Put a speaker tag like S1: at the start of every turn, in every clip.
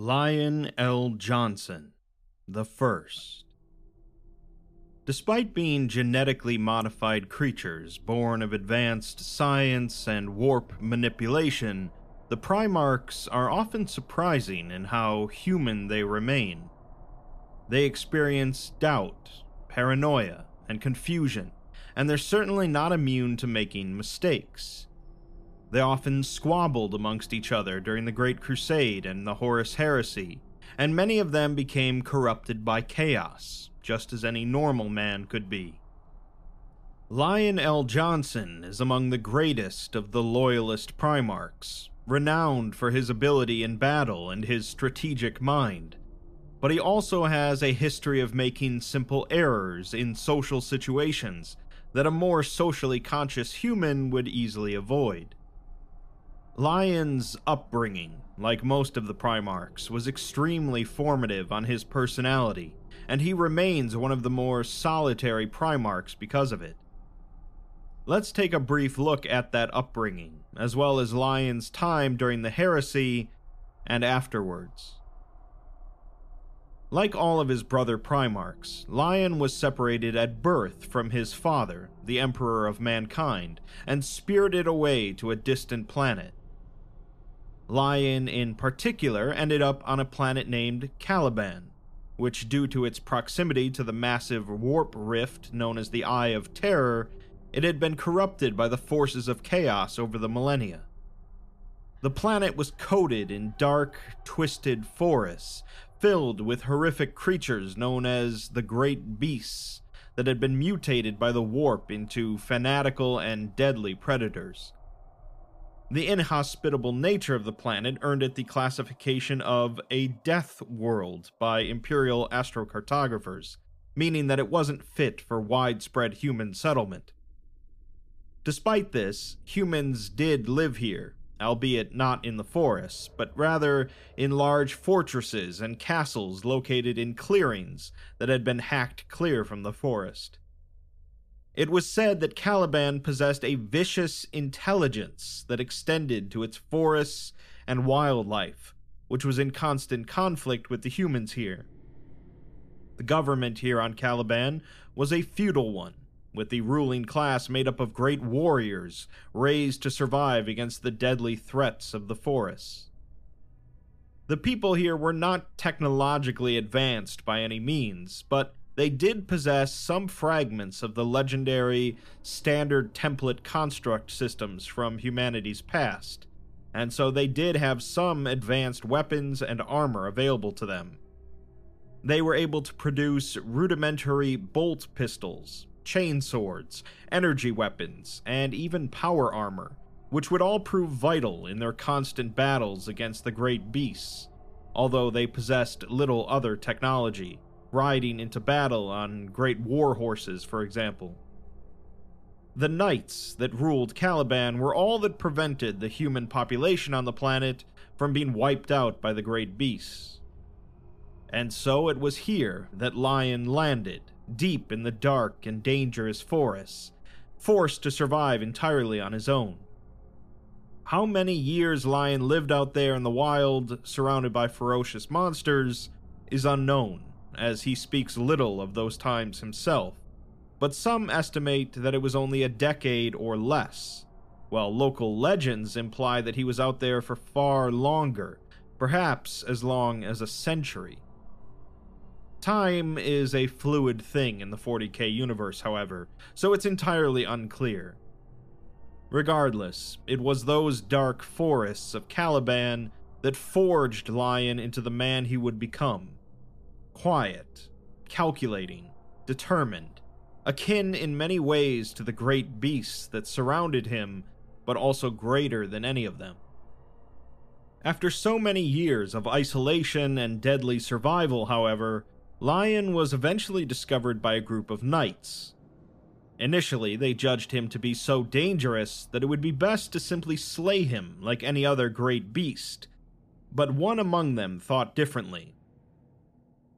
S1: Lion El'Jonson, the first. Despite being genetically modified creatures born of advanced science and warp manipulation, the Primarchs are often surprising in how human they remain. They experience doubt, paranoia, and confusion, and they're certainly not immune to making mistakes. They often squabbled amongst each other during the Great Crusade and the Horus Heresy, and many of them became corrupted by chaos, just as any normal man could be. Lion El'Jonson is among the greatest of the Loyalist Primarchs, renowned for his ability in battle and his strategic mind. But he also has a history of making simple errors in social situations that a more socially conscious human would easily avoid. Lion's upbringing, like most of the Primarchs, was extremely formative on his personality, and he remains one of the more solitary Primarchs because of it. Let's take a brief look at that upbringing, as well as Lion's time during the heresy and afterwards. Like all of his brother Primarchs, Lion was separated at birth from his father, the Emperor of Mankind, and spirited away to a distant planet. Lion, in particular, ended up on a planet named Caliban, which, due to its proximity to the massive warp rift known as the Eye of Terror, it had been corrupted by the forces of chaos over the millennia. The planet was coated in dark, twisted forests, filled with horrific creatures known as the Great Beasts that had been mutated by the warp into fanatical and deadly predators. The inhospitable nature of the planet earned it the classification of a death world by Imperial astrocartographers, meaning that it wasn't fit for widespread human settlement. Despite this, humans did live here, albeit not in the forests, but rather in large fortresses and castles located in clearings that had been hacked clear from the forest. It was said that Caliban possessed a vicious intelligence that extended to its forests and wildlife, which was in constant conflict with the humans here. The government here on Caliban was a feudal one, with the ruling class made up of great warriors raised to survive against the deadly threats of the forests. The people here were not technologically advanced by any means, but they did possess some fragments of the legendary standard template construct systems from humanity's past, and so they did have some advanced weapons and armor available to them. They were able to produce rudimentary bolt pistols, chain swords, energy weapons, and even power armor, which would all prove vital in their constant battles against the great beasts, although they possessed little other technology riding into battle on great war horses, for example. The knights that ruled Caliban were all that prevented the human population on the planet from being wiped out by the great beasts. And so it was here that Lion landed, deep in the dark and dangerous forests, forced to survive entirely on his own. How many years Lion lived out there in the wild, surrounded by ferocious monsters, is unknown as he speaks little of those times himself, but some estimate that it was only a decade or less, while local legends imply that he was out there for far longer, perhaps as long as a century. Time is a fluid thing in the 40k universe, however, so it's entirely unclear. Regardless, it was those dark forests of Caliban that forged Lion into the man he would become quiet, calculating, determined, akin in many ways to the great beasts that surrounded him, but also greater than any of them. After so many years of isolation and deadly survival, however, Lion was eventually discovered by a group of knights. Initially, they judged him to be so dangerous that it would be best to simply slay him like any other great beast, but one among them thought differently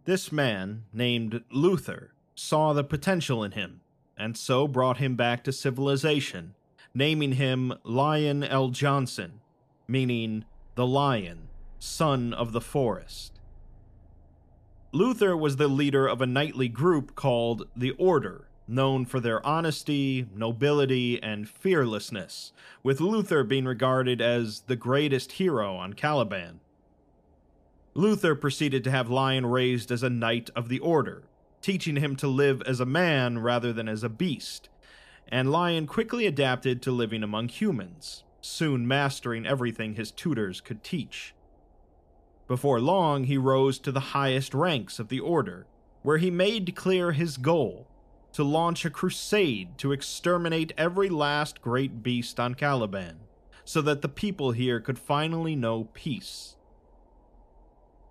S1: this man, named Luther, saw the potential in him, and so brought him back to civilization, naming him Lion El'Jonson, meaning the lion, son of the forest. Luther was the leader of a knightly group called the Order, known for their honesty, nobility, and fearlessness, with Luther being regarded as the greatest hero on Caliban. Luther proceeded to have Lion raised as a knight of the order, teaching him to live as a man rather than as a beast, and Lion quickly adapted to living among humans, soon mastering everything his tutors could teach. Before long, he rose to the highest ranks of the order, where he made clear his goal to launch a crusade to exterminate every last great beast on Caliban, so that the people here could finally know peace.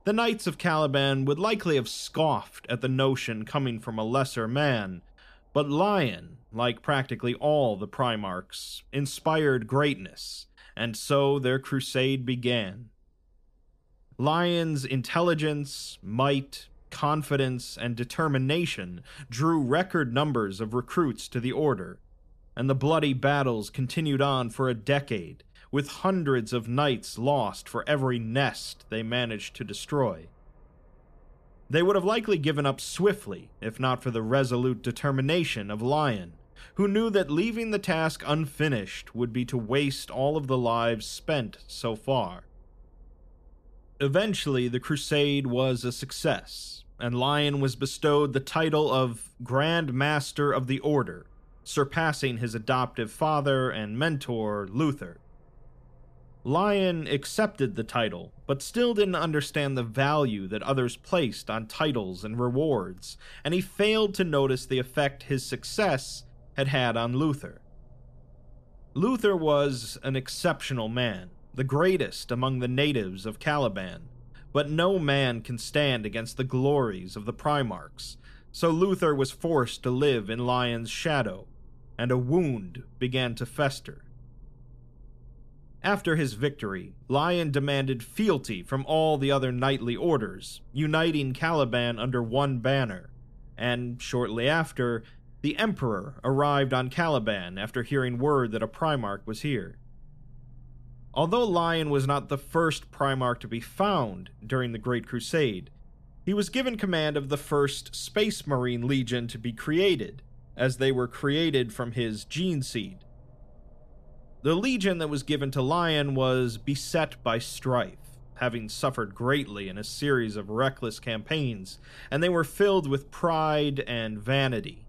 S1: The Knights of Caliban would likely have scoffed at the notion coming from a lesser man, but Lion, like practically all the Primarchs, inspired greatness, and so their crusade began. Lion's intelligence, might, confidence, and determination drew record numbers of recruits to the Order, and the bloody battles continued on for a decade, with hundreds of knights lost for every nest they managed to destroy. They would have likely given up swiftly if not for the resolute determination of Lion, who knew that leaving the task unfinished would be to waste all of the lives spent so far. Eventually, the crusade was a success, and Lion was bestowed the title of Grand Master of the Order, surpassing his adoptive father and mentor, Luther. Lion accepted the title, but still didn't understand the value that others placed on titles and rewards, and he failed to notice the effect his success had had on Luther. Luther was an exceptional man, the greatest among the natives of Caliban, but no man can stand against the glories of the Primarchs, so Luther was forced to live in Lion's shadow, and a wound began to fester. After his victory, Lion demanded fealty from all the other knightly orders, uniting Caliban under one banner, and shortly after, the Emperor arrived on Caliban after hearing word that a Primarch was here. Although Lion was not the first Primarch to be found during the Great Crusade, he was given command of the first Space Marine Legion to be created, as they were created from his gene seed. The legion that was given to Lion was beset by strife, having suffered greatly in a series of reckless campaigns, and they were filled with pride and vanity.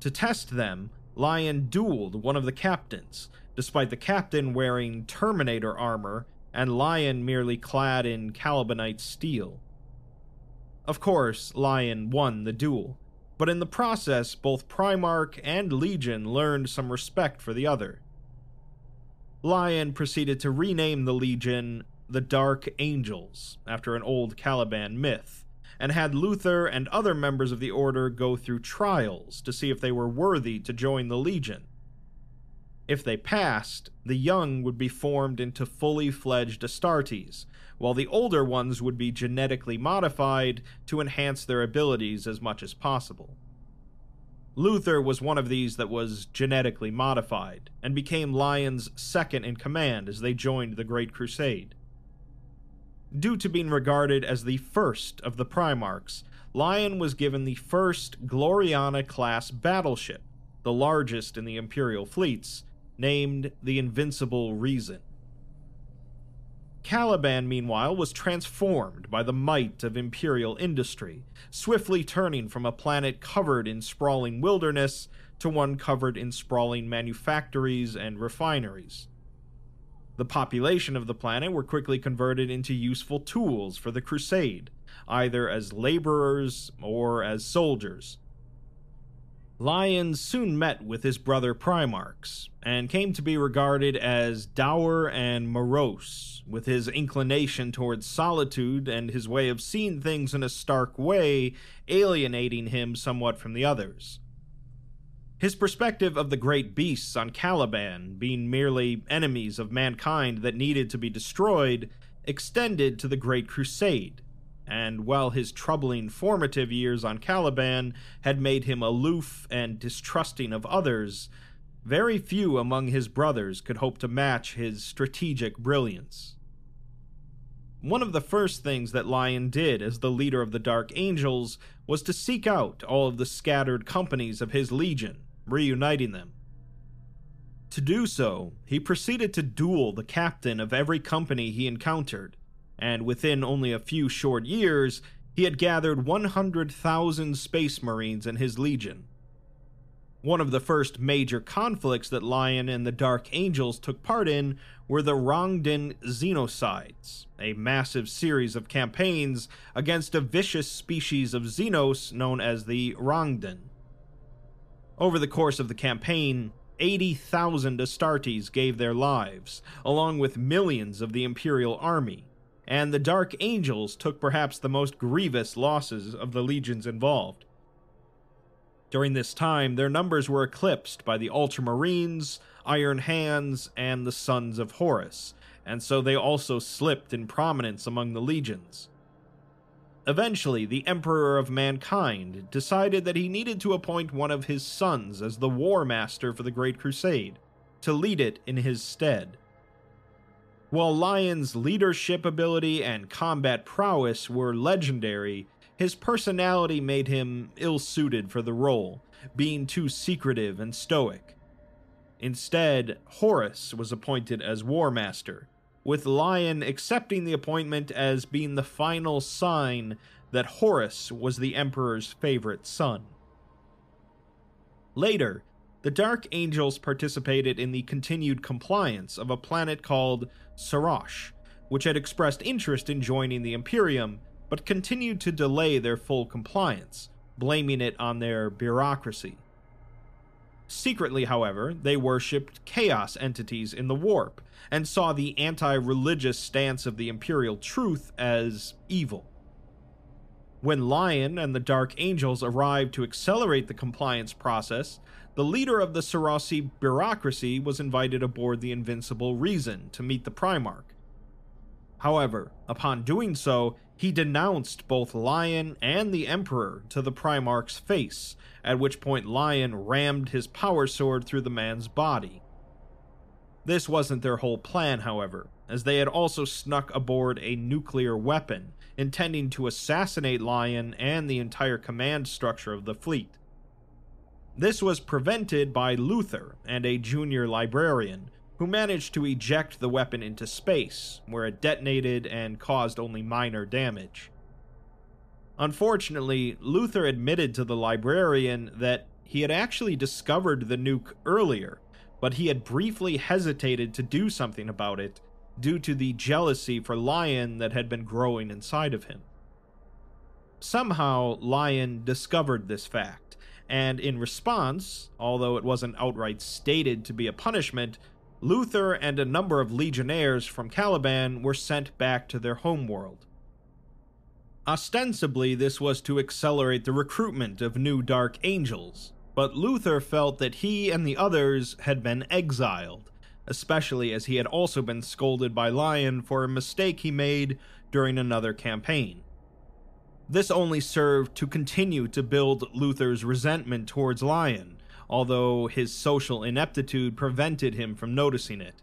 S1: To test them, Lion dueled one of the captains, despite the captain wearing Terminator armor and Lion merely clad in Calibanite steel. Of course, Lion won the duel, but in the process, both Primarch and Legion learned some respect for the other. Lion proceeded to rename the Legion the Dark Angels, after an old Caliban myth, and had Luther and other members of the Order go through trials to see if they were worthy to join the Legion. If they passed, the young would be formed into fully fledged Astartes, while the older ones would be genetically modified to enhance their abilities as much as possible. Luther was one of these that was genetically modified, and became Lion's second in command as they joined the Great Crusade. Due to being regarded as the first of the Primarchs, Lion was given the first Gloriana class battleship, the largest in the Imperial fleets, named the Invincible Reason. Caliban, meanwhile, was transformed by the might of imperial industry, swiftly turning from a planet covered in sprawling wilderness to one covered in sprawling manufactories and refineries. The population of the planet were quickly converted into useful tools for the crusade, either as laborers or as soldiers, Lion soon met with his brother Primarchs, and came to be regarded as dour and morose, with his inclination towards solitude and his way of seeing things in a stark way alienating him somewhat from the others. His perspective of the great beasts on Caliban being merely enemies of mankind that needed to be destroyed extended to the Great Crusade, and while his troubling formative years on Caliban had made him aloof and distrusting of others, very few among his brothers could hope to match his strategic brilliance. one of the first things that Lion did as the leader of the Dark Angels was to seek out all of the scattered companies of his legion, reuniting them. To do so, he proceeded to duel the captain of every company he encountered, and within only a few short years, he had gathered 100,000 space marines in his legion. One of the first major conflicts that Lion and the Dark Angels took part in were the Rangdan Xenocides, a massive series of campaigns against a vicious species of Xenos known as the Rangdan. Over the course of the campaign, 80,000 Astartes gave their lives, along with millions of the Imperial army, and the Dark Angels took perhaps the most grievous losses of the legions involved. During this time, their numbers were eclipsed by the Ultramarines, Iron Hands, and the Sons of Horus, and so they also slipped in prominence among the legions. Eventually, the Emperor of Mankind decided that he needed to appoint one of his sons as the War Master for the Great Crusade, to lead it in his stead. While Lion's leadership ability and combat prowess were legendary, his personality made him ill suited for the role, being too secretive and stoic. Instead, Horus was appointed as War Master, with Lion accepting the appointment as being the final sign that Horus was the Emperor's favorite son. Later, the Dark Angels participated in the continued compliance of a planet called Sarosh, which had expressed interest in joining the Imperium but continued to delay their full compliance, blaming it on their bureaucracy. Secretly, however, they worshipped chaos entities in the warp and saw the anti religious stance of the Imperial Truth as evil. When Lion and the Dark Angels arrived to accelerate the compliance process, the leader of the Saroshi bureaucracy was invited aboard the Invincible Reason to meet the Primarch. However, upon doing so, he denounced both Lion and the Emperor to the Primarch's face, at which point Lion rammed his power sword through the man's body. This wasn't their whole plan, however, as they had also snuck aboard a nuclear weapon, intending to assassinate Lion and the entire command structure of the fleet. This was prevented by Luther and a junior librarian, who managed to eject the weapon into space, where it detonated and caused only minor damage. Unfortunately, Luther admitted to the librarian that he had actually discovered the nuke earlier, but he had briefly hesitated to do something about it due to the jealousy for Lion that had been growing inside of him. Somehow, Lion discovered this fact, and in response, although it wasn't outright stated to be a punishment, Luther and a number of legionnaires from Caliban were sent back to their homeworld. Ostensibly, this was to accelerate the recruitment of new Dark Angels, but Luther felt that he and the others had been exiled, especially as he had also been scolded by Lion for a mistake he made during another campaign. This only served to continue to build Luther's resentment towards Lion, although his social ineptitude prevented him from noticing it.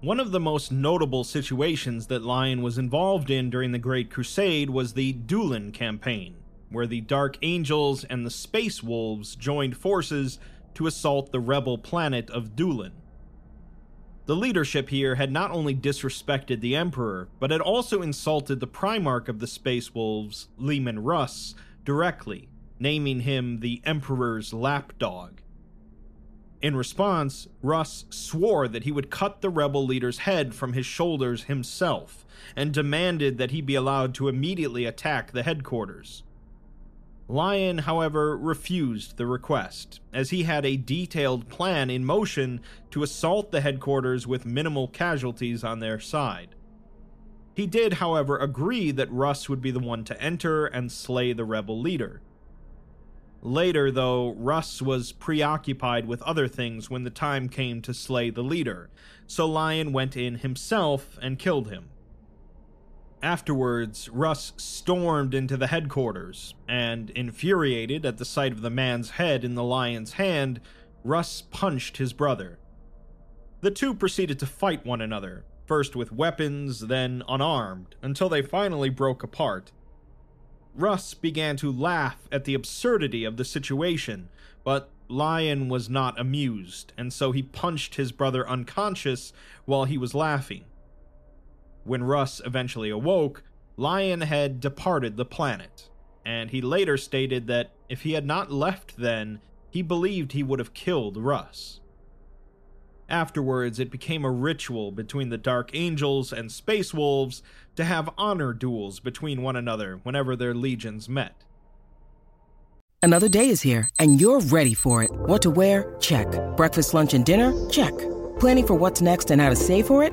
S1: One of the most notable situations that Lion was involved in during the Great Crusade was the Dulan campaign, where the Dark Angels and the Space Wolves joined forces to assault the rebel planet of Dulan. The leadership here had not only disrespected the Emperor, but had also insulted the Primarch of the Space Wolves, Leman Russ, directly, naming him the Emperor's lapdog. In response, Russ swore that he would cut the rebel leader's head from his shoulders himself and demanded that he be allowed to immediately attack the headquarters. Lion, however, refused the request, as he had a detailed plan in motion to assault the headquarters with minimal casualties on their side. He did, however, agree that Russ would be the one to enter and slay the rebel leader, Later, though, Russ was preoccupied with other things when the time came to slay the leader, so Lion went in himself and killed him. Afterwards, Russ stormed into the headquarters, and, infuriated at the sight of the man's head in the lion's hand, Russ punched his brother. The two proceeded to fight one another, first with weapons, then unarmed, until they finally broke apart. Russ began to laugh at the absurdity of the situation, but Lion was not amused, and so he punched his brother unconscious while he was laughing. When Russ eventually awoke, Lion had departed the planet, and he later stated that if he had not left then, he believed he would have killed Russ. Afterwards, it became a ritual between the Dark Angels and Space Wolves to have honor duels between one another whenever their legions met.
S2: Another day is here, and you're ready for it. What to wear? Check. Breakfast, lunch, and dinner? Check. Planning for what's next and how to save for it?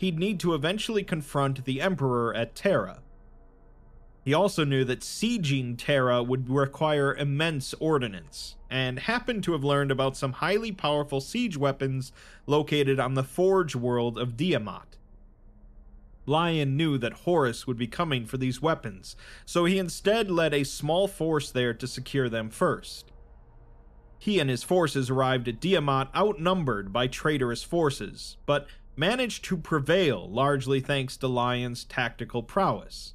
S1: he'd need to eventually confront the Emperor at Terra. He also knew that sieging Terra would require immense ordnance, and happened to have learned about some highly powerful siege weapons located on the Forge world of Diamat. Lion knew that Horus would be coming for these weapons, so he instead led a small force there to secure them first. He and his forces arrived at Diamat outnumbered by traitorous forces, but managed to prevail largely thanks to Lion's tactical prowess.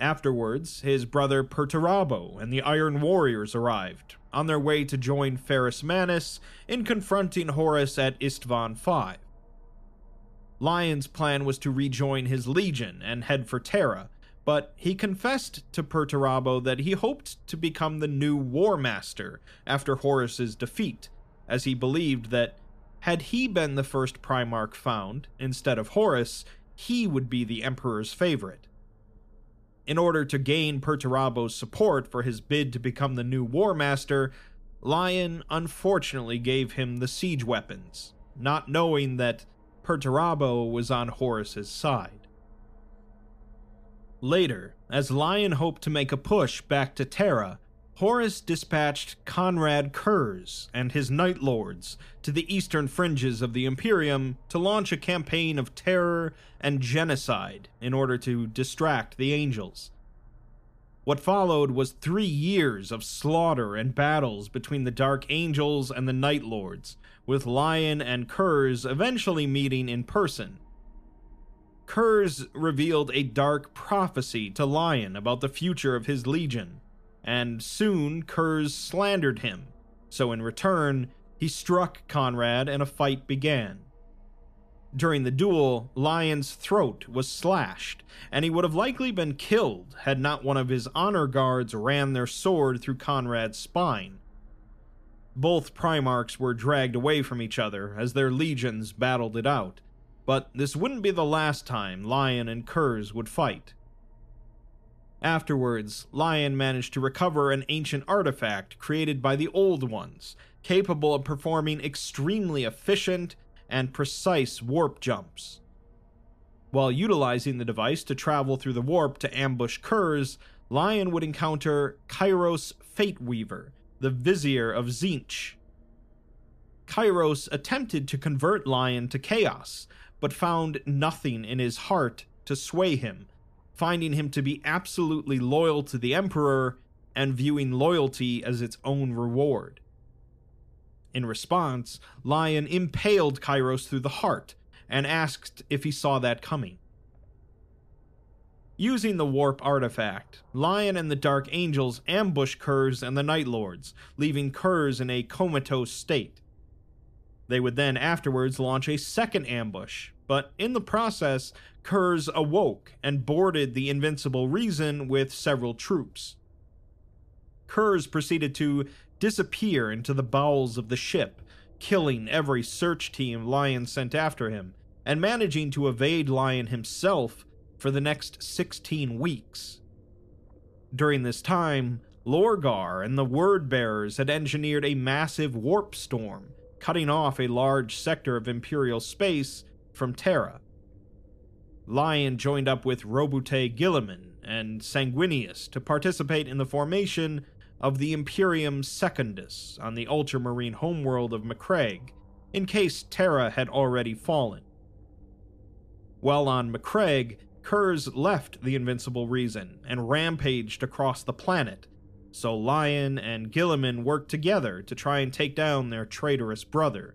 S1: Afterwards, his brother Perturabo and the Iron Warriors arrived, on their way to join Ferrus Manus in confronting Horus at Istvan V. Lion's plan was to rejoin his legion and head for Terra, but he confessed to Perturabo that he hoped to become the new War Master after Horus's defeat, as he believed that had he been the first Primarch found, instead of Horus, he would be the Emperor's favorite. In order to gain Perturabo's support for his bid to become the new War Master, Lion unfortunately gave him the siege weapons, not knowing that Perturabo was on Horus's side. Later, as Lion hoped to make a push back to Terra, Horus dispatched Conrad Curze and his Night Lords to the eastern fringes of the Imperium to launch a campaign of terror and genocide in order to distract the Angels. What followed was three years of slaughter and battles between the Dark Angels and the Night Lords, with Lion and Curze eventually meeting in person. Curze revealed a dark prophecy to Lion about the future of his legion, and soon Curze slandered him, so in return, he struck Conrad and a fight began. During the duel, Lion's throat was slashed, and he would have likely been killed had not one of his honor guards ran their sword through Conrad's spine. Both Primarchs were dragged away from each other as their legions battled it out, but this wouldn't be the last time Lion and Curze would fight. Afterwards, Lion managed to recover an ancient artifact created by the Old Ones, capable of performing extremely efficient and precise warp jumps. While utilizing the device to travel through the warp to ambush Curze, Lion would encounter Kairos Fateweaver, the vizier of Tzeentch. Kairos attempted to convert Lion to chaos, but found nothing in his heart to sway him, finding him to be absolutely loyal to the Emperor and viewing loyalty as its own reward. In response, Lion impaled Kairos through the heart and asked if he saw that coming. Using the warp artifact, Lion and the Dark Angels ambush Curze and the Night Lords, leaving Curze in a comatose state. They would then afterwards launch a second ambush, but in the process, Curze awoke and boarded the Invincible Reason with several troops. Curze proceeded to disappear into the bowels of the ship, killing every search team Lion sent after him, and managing to evade Lion himself for the next 16 weeks. During this time, Lorgar and the Word Bearers had engineered a massive warp storm, cutting off a large sector of Imperial space from Terra. Lion joined up with Roboute Guilliman and Sanguinius to participate in the formation of the Imperium Secundus on the ultramarine homeworld of Macragge, in case Terra had already fallen. While on Macragge, Curze left the Invincible Reason and rampaged across the planet, so Lion and Guilliman worked together to try and take down their traitorous brother.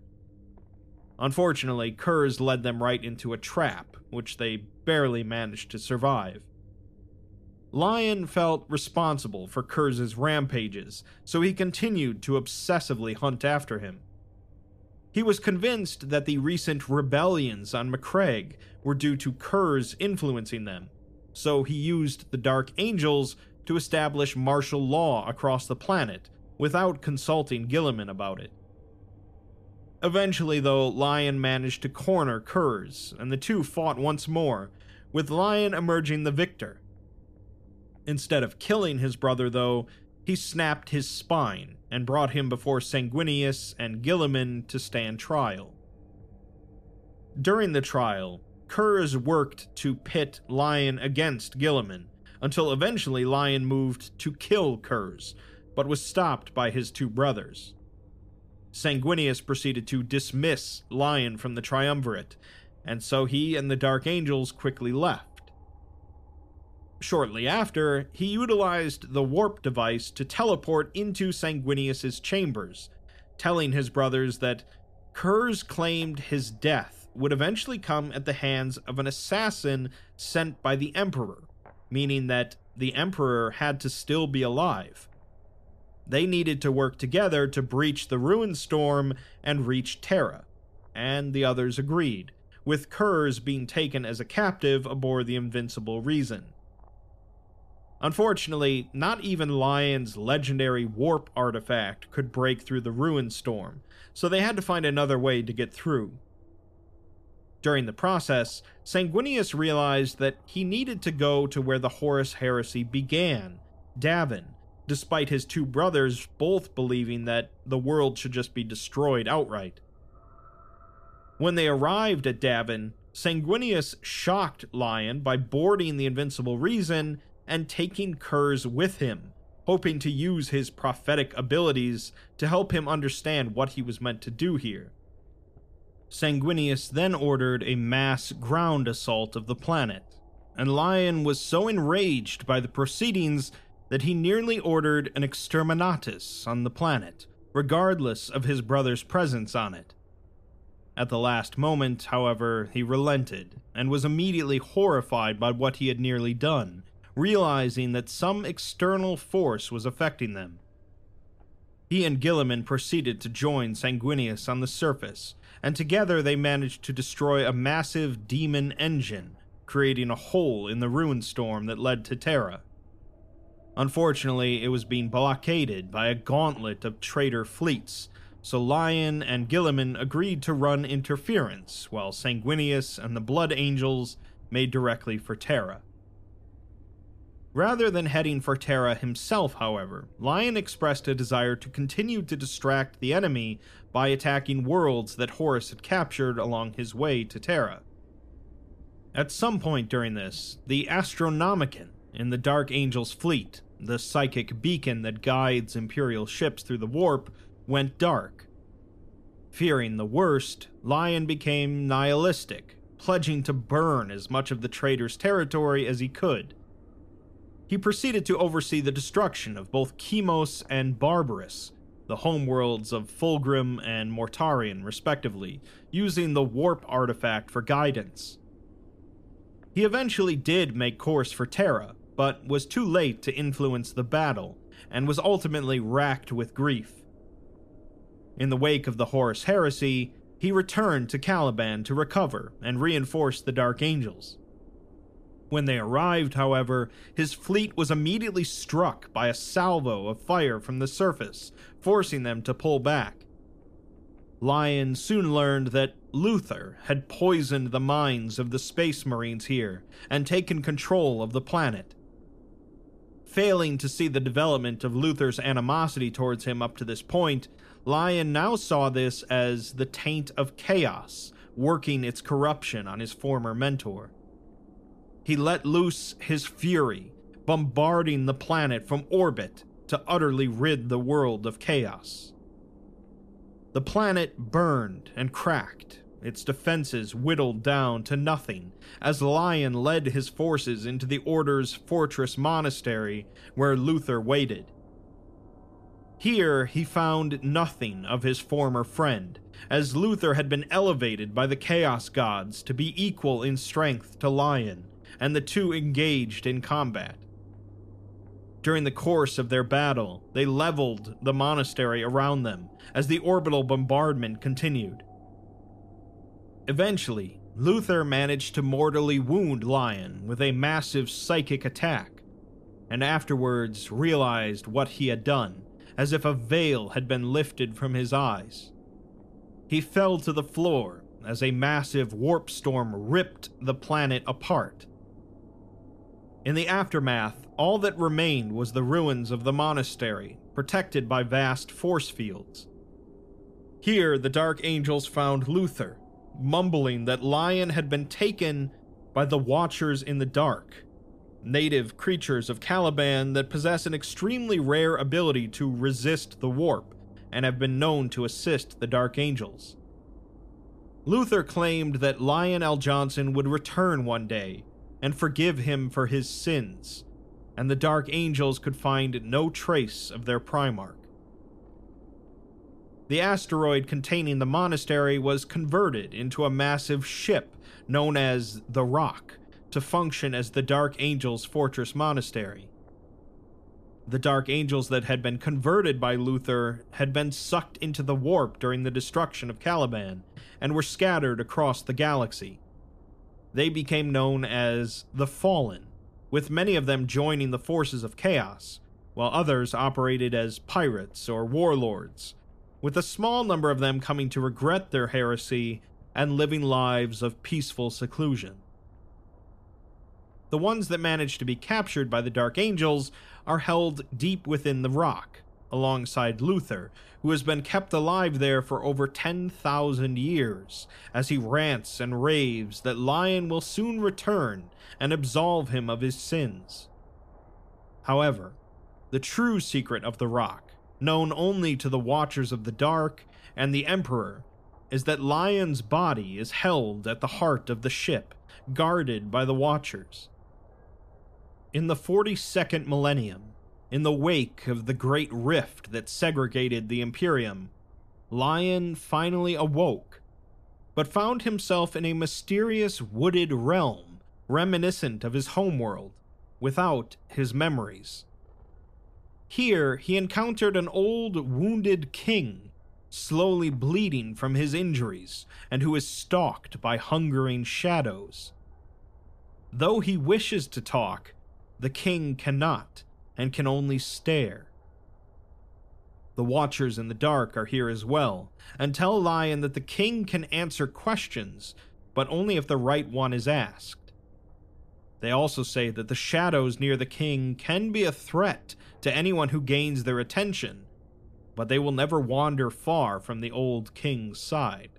S1: Unfortunately, Curze led them right into a trap, which they barely managed to survive. Lion felt responsible for Curze's rampages, so he continued to obsessively hunt after him. He was convinced that the recent rebellions on Macragge were due to Curze influencing them, so he used the Dark Angels to establish martial law across the planet without consulting Guilliman about it. Eventually, though, Lion managed to corner Curze, and the two fought once more, with Lion emerging the victor. Instead of killing his brother, though, he snapped his spine and brought him before Sanguinius and Guilliman to stand trial. During the trial, Curze worked to pit Lion against Guilliman, until eventually Lion moved to kill Curze, but was stopped by his two brothers. Sanguinius proceeded to dismiss Lion from the triumvirate, and so he and the Dark Angels quickly left. Shortly after, he utilized the warp device to teleport into Sanguinius's chambers, telling his brothers that Curze claimed his death would eventually come at the hands of an assassin sent by the Emperor, meaning that the Emperor had to still be alive. They needed to work together to breach the ruin storm and reach Terra, and the others agreed, with Curze being taken as a captive aboard the Invincible Reason. Unfortunately, not even Lion's legendary warp artifact could break through the ruin storm, so they had to find another way to get through. During the process, Sanguinius realized that he needed to go to where the Horus heresy began, Davin, despite his two brothers both believing that the world should just be destroyed outright. When they arrived at Davin, Sanguinius shocked Lion by boarding the Invincible Reason and taking Curze with him, hoping to use his prophetic abilities to help him understand what he was meant to do here. Sanguinius then ordered a mass ground assault of the planet, and Lion was so enraged by the proceedings that he nearly ordered an exterminatus on the planet, regardless of his brother's presence on it. At the last moment, however, he relented and was immediately horrified by what he had nearly done, realizing that some external force was affecting them. He and Guilliman proceeded to join Sanguinius on the surface, and together they managed to destroy a massive demon engine, creating a hole in the ruin storm that led to Terra. Unfortunately, it was being blockaded by a gauntlet of traitor fleets, so Lion and Guilliman agreed to run interference, while Sanguinius and the Blood Angels made directly for Terra. Rather than heading for Terra himself, however, Lion expressed a desire to continue to distract the enemy by attacking worlds that Horus had captured along his way to Terra. At some point during this, the Astronomicon in the Dark Angel's fleet, the psychic beacon that guides Imperial ships through the warp, went dark. Fearing the worst, Lion became nihilistic, pledging to burn as much of the traitor's territory as he could he proceeded to oversee the destruction of both Chemos and Barbarus, the homeworlds of Fulgrim and Mortarion, respectively, using the Warp artifact for guidance. He eventually did make course for Terra, but was too late to influence the battle, and was ultimately racked with grief. In the wake of the Horus heresy, he returned to Caliban to recover and reinforce the Dark Angels. When they arrived, however, his fleet was immediately struck by a salvo of fire from the surface, forcing them to pull back. Lion soon learned that Luther had poisoned the minds of the space marines here and taken control of the planet. Failing to see the development of Luther's animosity towards him up to this point, Lion now saw this as the taint of chaos working its corruption on his former mentor. He let loose his fury, bombarding the planet from orbit to utterly rid the world of chaos. The planet burned and cracked, its defenses whittled down to nothing as Lion led his forces into the Order's fortress monastery where Luther waited. Here he found nothing of his former friend, as Luther had been elevated by the Chaos Gods to be equal in strength to Lion, and the two engaged in combat. During the course of their battle, they leveled the monastery around them as the orbital bombardment continued. Eventually, Luther managed to mortally wound Lion with a massive psychic attack, and afterwards realized what he had done, as if a veil had been lifted from his eyes. He fell to the floor as a massive warp storm ripped the planet apart. In the aftermath, all that remained was the ruins of the monastery, protected by vast force fields. Here, the Dark Angels found Luther, mumbling that Lion had been taken by the Watchers in the Dark, native creatures of Caliban that possess an extremely rare ability to resist the warp and have been known to assist the Dark Angels. Luther claimed that Lion Jonson would return one day and forgive him for his sins, and the Dark Angels could find no trace of their Primarch. The asteroid containing the monastery was converted into a massive ship known as the Rock to function as the Dark Angels Fortress Monastery. The Dark Angels that had been converted by Luther had been sucked into the warp during the destruction of Caliban and were scattered across the galaxy. They became known as the Fallen, with many of them joining the forces of chaos, while others operated as pirates or warlords, with a small number of them coming to regret their heresy and living lives of peaceful seclusion. The ones that managed to be captured by the Dark Angels are held deep within the rock, alongside Luther, who has been kept alive there for over 10,000 years, as he rants and raves that Lion will soon return and absolve him of his sins. However, the true secret of the rock, known only to the Watchers of the Dark and the Emperor, is that Lion's body is held at the heart of the ship, guarded by the Watchers. In the 42nd millennium, in the wake of the great rift that segregated the Imperium, Lion finally awoke, but found himself in a mysterious wooded realm reminiscent of his homeworld, without his memories. Here he encountered an old wounded king, slowly bleeding from his injuries, and who is stalked by hungering shadows. Though he wishes to talk, the king cannot, and can only stare. The Watchers in the Dark are here as well, and tell Lion that the king can answer questions, but only if the right one is asked. They also say that the shadows near the king can be a threat to anyone who gains their attention, but they will never wander far from the old king's side.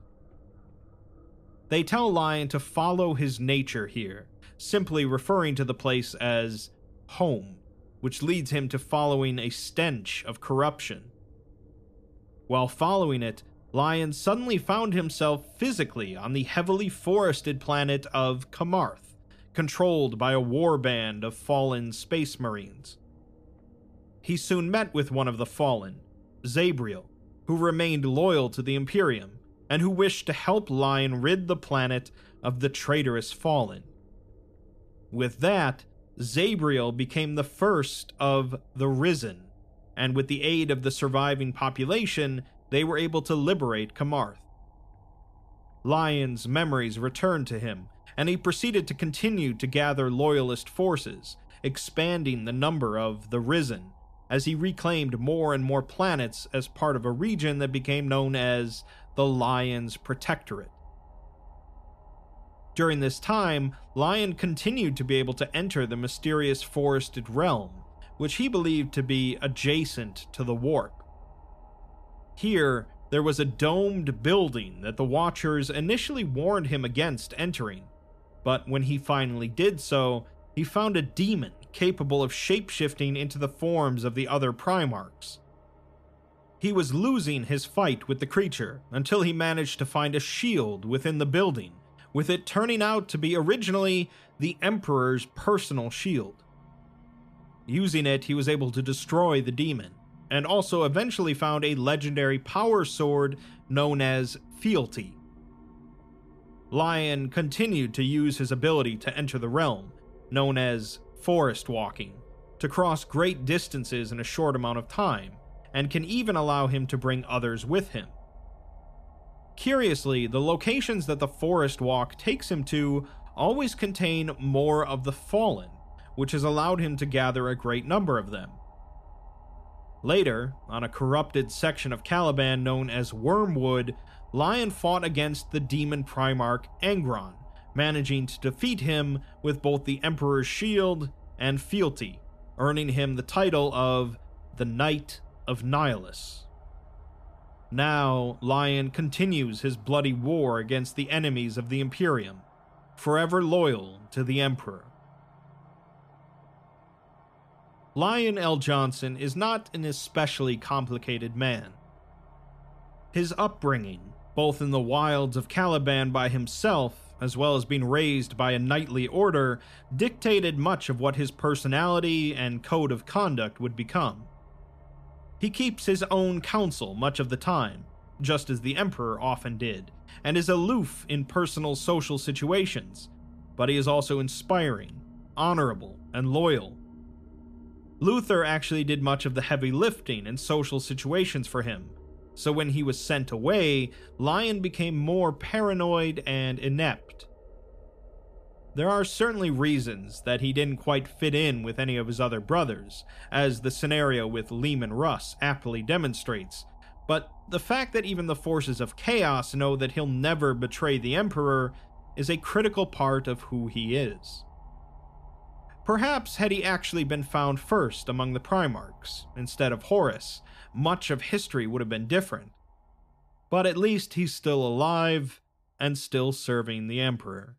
S1: They tell Lion to follow his nature here, simply referring to the place as home, which leads him to following a stench of corruption. While following it, Lion suddenly found himself physically on the heavily forested planet of Kamarth, controlled by a warband of fallen space marines. He soon met with one of the fallen, Zabriel, who remained loyal to the Imperium and who wished to help Lion rid the planet of the traitorous fallen. With that, Zabriel became the first of the Risen, and with the aid of the surviving population, they were able to liberate Kamarth. Lion's memories returned to him, and he proceeded to continue to gather loyalist forces, expanding the number of the Risen, as he reclaimed more and more planets as part of a region that became known as the Lion's Protectorate. During this time, Lion continued to be able to enter the mysterious forested realm, which he believed to be adjacent to the warp. Here, there was a domed building that the Watchers initially warned him against entering, but when he finally did so, he found a demon capable of shapeshifting into the forms of the other Primarchs. He was losing his fight with the creature until he managed to find a shield within the building, with it turning out to be originally the Emperor's personal shield. Using it, he was able to destroy the demon, and also eventually found a legendary power sword known as Fealty. Lion continued to use his ability to enter the realm, known as forest walking, to cross great distances in a short amount of time, and can even allow him to bring others with him. Curiously, the locations that the forest walk takes him to always contain more of the fallen, which has allowed him to gather a great number of them. Later, on a corrupted section of Caliban known as Wormwood, Lion fought against the demon Primarch Angron, managing to defeat him with both the Emperor's shield and fealty, earning him the title of the Knight of Nihilus. Now, Lion continues his bloody war against the enemies of the Imperium, forever loyal to the Emperor. Lion Jonson is not an especially complicated man. His upbringing, both in the wilds of Caliban by himself, as well as being raised by a knightly order, dictated much of what his personality and code of conduct would become. He keeps his own counsel much of the time, just as the Emperor often did, and is aloof in personal social situations, but he is also inspiring, honorable, and loyal. Luther actually did much of the heavy lifting in social situations for him, so when he was sent away, Lion became more paranoid and inept. There are certainly reasons that he didn't quite fit in with any of his other brothers, as the scenario with Leman Russ aptly demonstrates, but the fact that even the forces of chaos know that he'll never betray the Emperor is a critical part of who he is. Perhaps had he actually been found first among the Primarchs, instead of Horus, much of history would have been different. But at least he's still alive and still serving the Emperor.